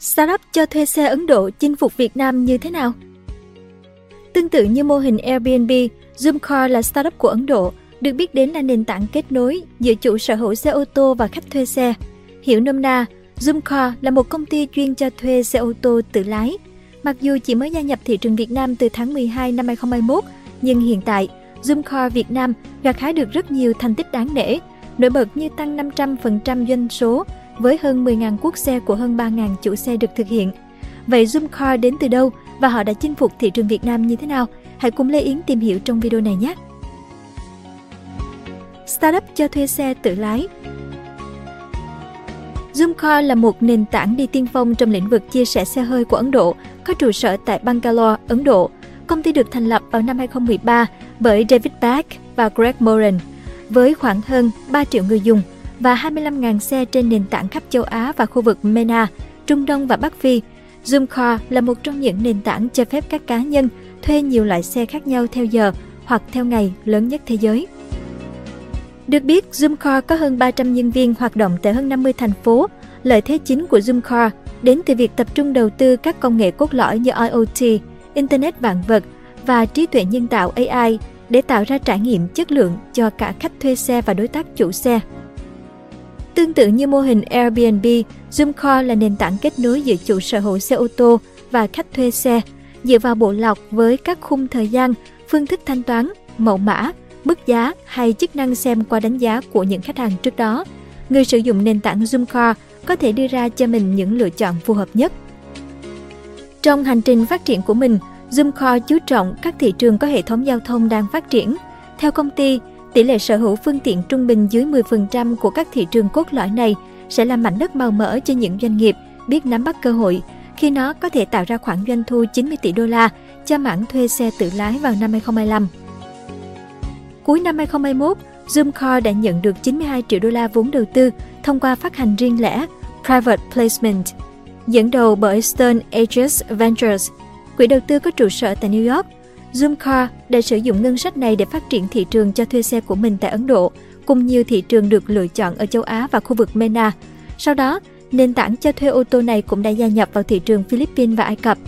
Startup cho thuê xe Ấn Độ chinh phục Việt Nam như thế nào? Tương tự như mô hình Airbnb, Zoomcar là startup của Ấn Độ, được biết đến là nền tảng kết nối giữa chủ sở hữu xe ô tô và khách thuê xe. Hiểu nôm na, Zoomcar là một công ty chuyên cho thuê xe ô tô tự lái. Mặc dù chỉ mới gia nhập thị trường Việt Nam từ tháng 12 năm 2021, nhưng hiện tại, Zoomcar Việt Nam gặt hái được rất nhiều thành tích đáng nể, nổi bật như tăng 500% doanh số với hơn 10.000 quốc xe của hơn 3.000 chủ xe được thực hiện. Vậy Zoomcar đến từ đâu và họ đã chinh phục thị trường Việt Nam như thế nào? Hãy cùng Lê Yến tìm hiểu trong video này nhé! Startup cho thuê xe tự lái Zoomcar là một nền tảng đi tiên phong trong lĩnh vực chia sẻ xe hơi của Ấn Độ, có trụ sở tại Bangalore, Ấn Độ. Công ty được thành lập vào năm 2013 bởi David Beck và Greg Moran, với khoảng hơn 3 triệu người dùng và 25.000 xe trên nền tảng khắp châu Á và khu vực MENA, Trung Đông và Bắc Phi. Zoomcar là một trong những nền tảng cho phép các cá nhân thuê nhiều loại xe khác nhau theo giờ hoặc theo ngày lớn nhất thế giới. Được biết, Zoomcar có hơn 300 nhân viên hoạt động tại hơn 50 thành phố. Lợi thế chính của Zoomcar đến từ việc tập trung đầu tư các công nghệ cốt lõi như IoT, Internet vạn vật và trí tuệ nhân tạo AI để tạo ra trải nghiệm chất lượng cho cả khách thuê xe và đối tác chủ xe. Tương tự như mô hình Airbnb, Zoomcar là nền tảng kết nối giữa chủ sở hữu xe ô tô và khách thuê xe, dựa vào bộ lọc với các khung thời gian, phương thức thanh toán, mẫu mã, mức giá hay chức năng xem qua đánh giá của những khách hàng trước đó. Người sử dụng nền tảng Zoomcar có thể đưa ra cho mình những lựa chọn phù hợp nhất. Trong hành trình phát triển của mình, Zoomcar chú trọng các thị trường có hệ thống giao thông đang phát triển. Theo công ty, tỷ lệ sở hữu phương tiện trung bình dưới 10% của các thị trường cốt lõi này sẽ là mảnh đất màu mỡ cho những doanh nghiệp biết nắm bắt cơ hội khi nó có thể tạo ra khoản doanh thu 90 tỷ đô la cho mảng thuê xe tự lái vào năm 2025. Cuối năm 2021, Zoomcar đã nhận được 92 triệu đô la vốn đầu tư thông qua phát hành riêng lẻ Private Placement, dẫn đầu bởi Stern Aegis Ventures, quỹ đầu tư có trụ sở tại New York. Zoomcar đã sử dụng ngân sách này để phát triển thị trường cho thuê xe của mình tại Ấn Độ, cùng nhiều thị trường được lựa chọn ở châu Á và khu vực MENA. Sau đó, nền tảng cho thuê ô tô này cũng đã gia nhập vào thị trường Philippines và Ai Cập.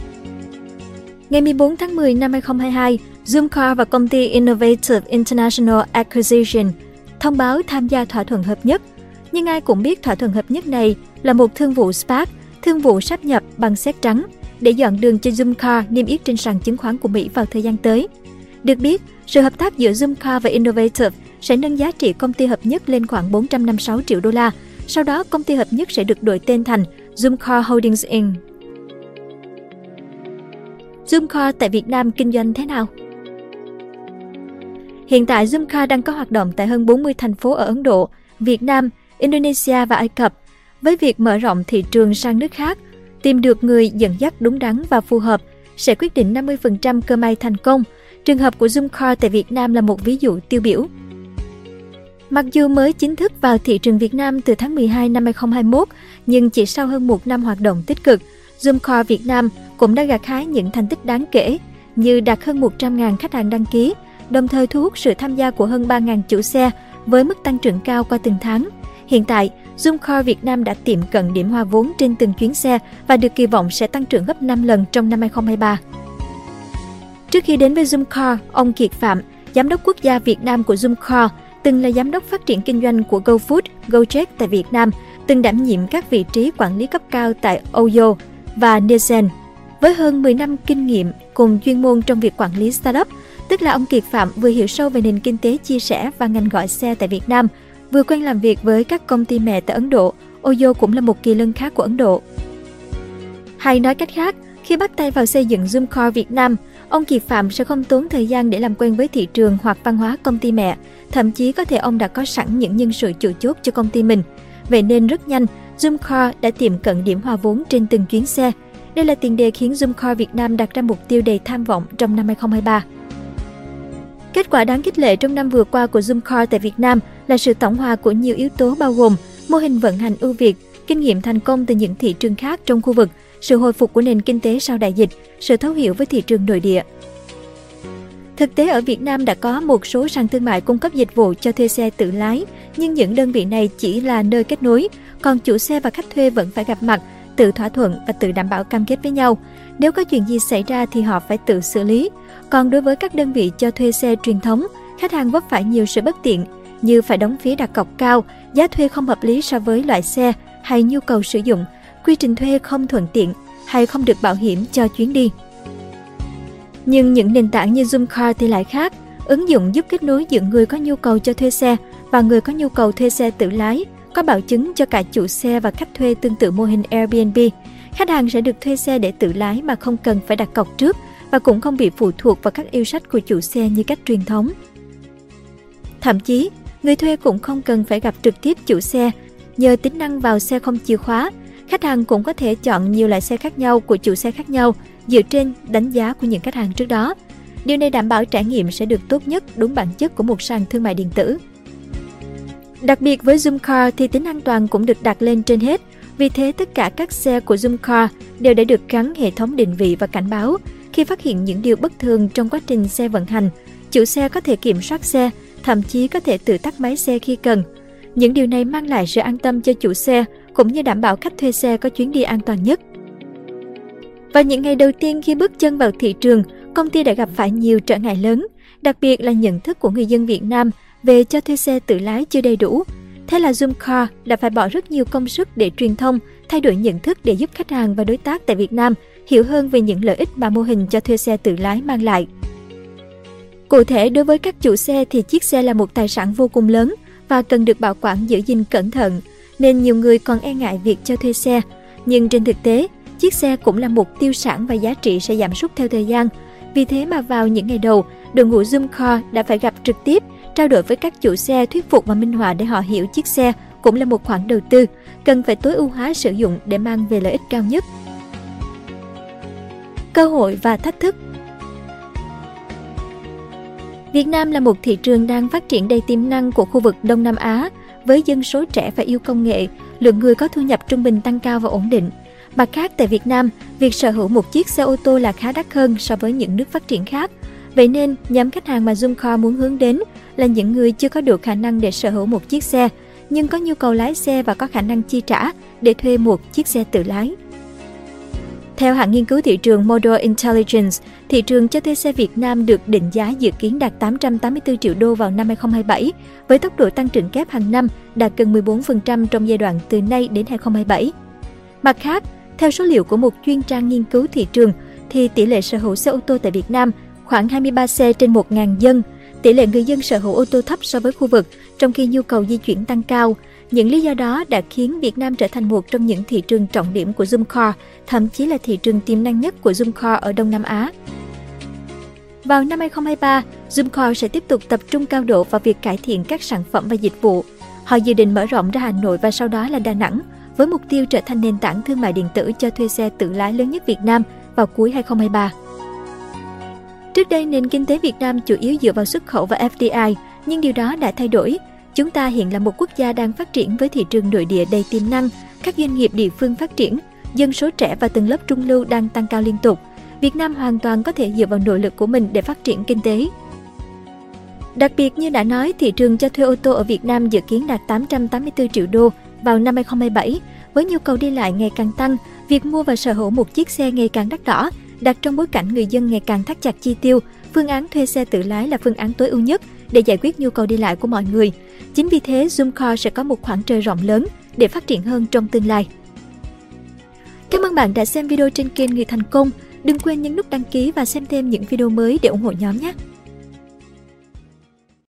Ngày 14 tháng 10 năm 2022, Zoomcar và công ty Innovative International Acquisition thông báo tham gia thỏa thuận hợp nhất. Nhưng ai cũng biết thỏa thuận hợp nhất này là một thương vụ SPAC, thương vụ sáp nhập bằng xét trắng để dọn đường cho Zoomcar niêm yết trên sàn chứng khoán của Mỹ vào thời gian tới. Được biết, sự hợp tác giữa Zoomcar và Innovative sẽ nâng giá trị công ty hợp nhất lên khoảng 456 triệu đô la. Sau đó, công ty hợp nhất sẽ được đổi tên thành Zoomcar Holdings Inc. Zoomcar tại Việt Nam kinh doanh thế nào? Hiện tại Zoomcar đang có hoạt động tại hơn 40 thành phố ở Ấn Độ, Việt Nam, Indonesia và Ai Cập. Với việc mở rộng thị trường sang nước khác, tìm được người dẫn dắt đúng đắn và phù hợp sẽ quyết định 50% cơ may thành công. Trường hợp của Zoomcar tại Việt Nam là một ví dụ tiêu biểu. Mặc dù mới chính thức vào thị trường Việt Nam từ tháng 12 năm 2021, nhưng chỉ sau hơn một năm hoạt động tích cực, Zoomcar Việt Nam cũng đã gặt hái những thành tích đáng kể như đạt hơn 100.000 khách hàng đăng ký, đồng thời thu hút sự tham gia của hơn 3.000 chủ xe với mức tăng trưởng cao qua từng tháng. Hiện tại, Zoomcar Việt Nam đã tiệm cận điểm hòa vốn trên từng chuyến xe và được kỳ vọng sẽ tăng trưởng gấp 5 lần trong năm 2023. Trước khi đến với Zoomcar, ông Kiệt Phạm, giám đốc quốc gia Việt Nam của Zoomcar, từng là giám đốc phát triển kinh doanh của GoFood, Gojek tại Việt Nam, từng đảm nhiệm các vị trí quản lý cấp cao tại Oyo và Nielsen. Với hơn 10 năm kinh nghiệm cùng chuyên môn trong việc quản lý startup, tức là ông Kiệt Phạm vừa hiểu sâu về nền kinh tế chia sẻ và ngành gọi xe tại Việt Nam, vừa quen làm việc với các công ty mẹ tại Ấn Độ. Oyo cũng là một kỳ lân khác của Ấn Độ. Hay nói cách khác, khi bắt tay vào xây dựng Zoomcore Việt Nam, ông Kiệt Phạm sẽ không tốn thời gian để làm quen với thị trường hoặc văn hóa công ty mẹ, thậm chí có thể ông đã có sẵn những nhân sự chủ chốt cho công ty mình. Vậy nên rất nhanh, Zoomcore đã tiệm cận điểm hòa vốn trên từng chuyến xe. Đây là tiền đề khiến Zoomcore Việt Nam đặt ra mục tiêu đầy tham vọng trong năm 2023. Kết quả đáng khích lệ trong năm vừa qua của Zoomcar tại Việt Nam là sự tổng hòa của nhiều yếu tố bao gồm mô hình vận hành ưu việt, kinh nghiệm thành công từ những thị trường khác trong khu vực, sự hồi phục của nền kinh tế sau đại dịch, sự thấu hiểu với thị trường nội địa. Thực tế ở Việt Nam đã có một số sàn thương mại cung cấp dịch vụ cho thuê xe tự lái, nhưng những đơn vị này chỉ là nơi kết nối, còn chủ xe và khách thuê vẫn phải gặp mặt, tự thỏa thuận và tự đảm bảo cam kết với nhau. Nếu có chuyện gì xảy ra thì họ phải tự xử lý. Còn đối với các đơn vị cho thuê xe truyền thống, khách hàng vấp phải nhiều sự bất tiện như phải đóng phí đặt cọc cao, giá thuê không hợp lý so với loại xe hay nhu cầu sử dụng, quy trình thuê không thuận tiện hay không được bảo hiểm cho chuyến đi. Nhưng những nền tảng như Zoomcar thì lại khác. Ứng dụng giúp kết nối giữa người có nhu cầu cho thuê xe và người có nhu cầu thuê xe tự lái, có bảo chứng cho cả chủ xe và khách thuê tương tự mô hình Airbnb. Khách hàng sẽ được thuê xe để tự lái mà không cần phải đặt cọc trước và cũng không bị phụ thuộc vào các yêu sách của chủ xe như cách truyền thống. Thậm chí, người thuê cũng không cần phải gặp trực tiếp chủ xe. Nhờ tính năng vào xe không chìa khóa, khách hàng cũng có thể chọn nhiều loại xe khác nhau của chủ xe khác nhau dựa trên đánh giá của những khách hàng trước đó. Điều này đảm bảo trải nghiệm sẽ được tốt nhất đúng bản chất của một sàn thương mại điện tử. Đặc biệt với Zoomcar thì tính an toàn cũng được đặt lên trên hết. Vì thế tất cả các xe của Zoomcar đều đã được gắn hệ thống định vị và cảnh báo. Khi phát hiện những điều bất thường trong quá trình xe vận hành, chủ xe có thể kiểm soát xe, thậm chí có thể tự tắt máy xe khi cần. Những điều này mang lại sự an tâm cho chủ xe cũng như đảm bảo khách thuê xe có chuyến đi an toàn nhất. và những ngày đầu tiên khi bước chân vào thị trường, công ty đã gặp phải nhiều trở ngại lớn, đặc biệt là nhận thức của người dân Việt Nam về cho thuê xe tự lái chưa đầy đủ. Thế là Zoomcar đã phải bỏ rất nhiều công sức để truyền thông, thay đổi nhận thức để giúp khách hàng và đối tác tại Việt Nam hiểu hơn về những lợi ích mà mô hình cho thuê xe tự lái mang lại. Cụ thể, đối với các chủ xe thì chiếc xe là một tài sản vô cùng lớn và cần được bảo quản giữ gìn cẩn thận, nên nhiều người còn e ngại việc cho thuê xe. Nhưng trên thực tế, chiếc xe cũng là một tiêu sản và giá trị sẽ giảm sút theo thời gian. Vì thế mà vào những ngày đầu, đội ngũ Zoomcar đã phải gặp trực tiếp, trao đổi với các chủ xe thuyết phục và minh họa để họ hiểu chiếc xe cũng là một khoản đầu tư, cần phải tối ưu hóa sử dụng để mang về lợi ích cao nhất. Cơ hội và thách thức Việt Nam là một thị trường đang phát triển đầy tiềm năng của khu vực Đông Nam Á, với dân số trẻ và yêu công nghệ, lượng người có thu nhập trung bình tăng cao và ổn định. Mặt khác, tại Việt Nam, việc sở hữu một chiếc xe ô tô là khá đắt hơn so với những nước phát triển khác. Vậy nên, nhóm khách hàng mà Zoomcar muốn hướng đến là những người chưa có đủ khả năng để sở hữu một chiếc xe, nhưng có nhu cầu lái xe và có khả năng chi trả để thuê một chiếc xe tự lái. Theo hãng nghiên cứu thị trường Model Intelligence, thị trường cho thuê xe Việt Nam được định giá dự kiến đạt 884 triệu đô vào năm 2027, với tốc độ tăng trưởng kép hàng năm đạt gần 14% trong giai đoạn từ nay đến 2027. Mặt khác, theo số liệu của một chuyên trang nghiên cứu thị trường, thì tỷ lệ sở hữu xe ô tô tại Việt Nam khoảng 23 xe trên 1.000 dân. Tỷ lệ người dân sở hữu ô tô thấp so với khu vực, trong khi nhu cầu di chuyển tăng cao. Những lý do đó đã khiến Việt Nam trở thành một trong những thị trường trọng điểm của Zoomcar, thậm chí là thị trường tiềm năng nhất của Zoomcar ở Đông Nam Á. Vào năm 2023, Zoomcar sẽ tiếp tục tập trung cao độ vào việc cải thiện các sản phẩm và dịch vụ. Họ dự định mở rộng ra Hà Nội và sau đó là Đà Nẵng, với mục tiêu trở thành nền tảng thương mại điện tử cho thuê xe tự lái lớn nhất Việt Nam vào cuối 2023. Trước đây, nền kinh tế Việt Nam chủ yếu dựa vào xuất khẩu và FDI, nhưng điều đó đã thay đổi. Chúng ta hiện là một quốc gia đang phát triển với thị trường nội địa đầy tiềm năng, các doanh nghiệp địa phương phát triển, dân số trẻ và tầng lớp trung lưu đang tăng cao liên tục. Việt Nam hoàn toàn có thể dựa vào nội lực của mình để phát triển kinh tế. Đặc biệt như đã nói, thị trường cho thuê ô tô ở Việt Nam dự kiến đạt 884 triệu đô vào năm 2027. Với nhu cầu đi lại ngày càng tăng, việc mua và sở hữu một chiếc xe ngày càng đắt đỏ, đặt trong bối cảnh người dân ngày càng thắt chặt chi tiêu, phương án thuê xe tự lái là phương án tối ưu nhất để giải quyết nhu cầu đi lại của mọi người. Chính vì thế, Zoomcar sẽ có một khoảng trời rộng lớn để phát triển hơn trong tương lai. Cảm ơn bạn đã xem video trên kênh Người Thành Công. Đừng quên nhấn nút đăng ký và xem thêm những video mới để ủng hộ nhóm nhé!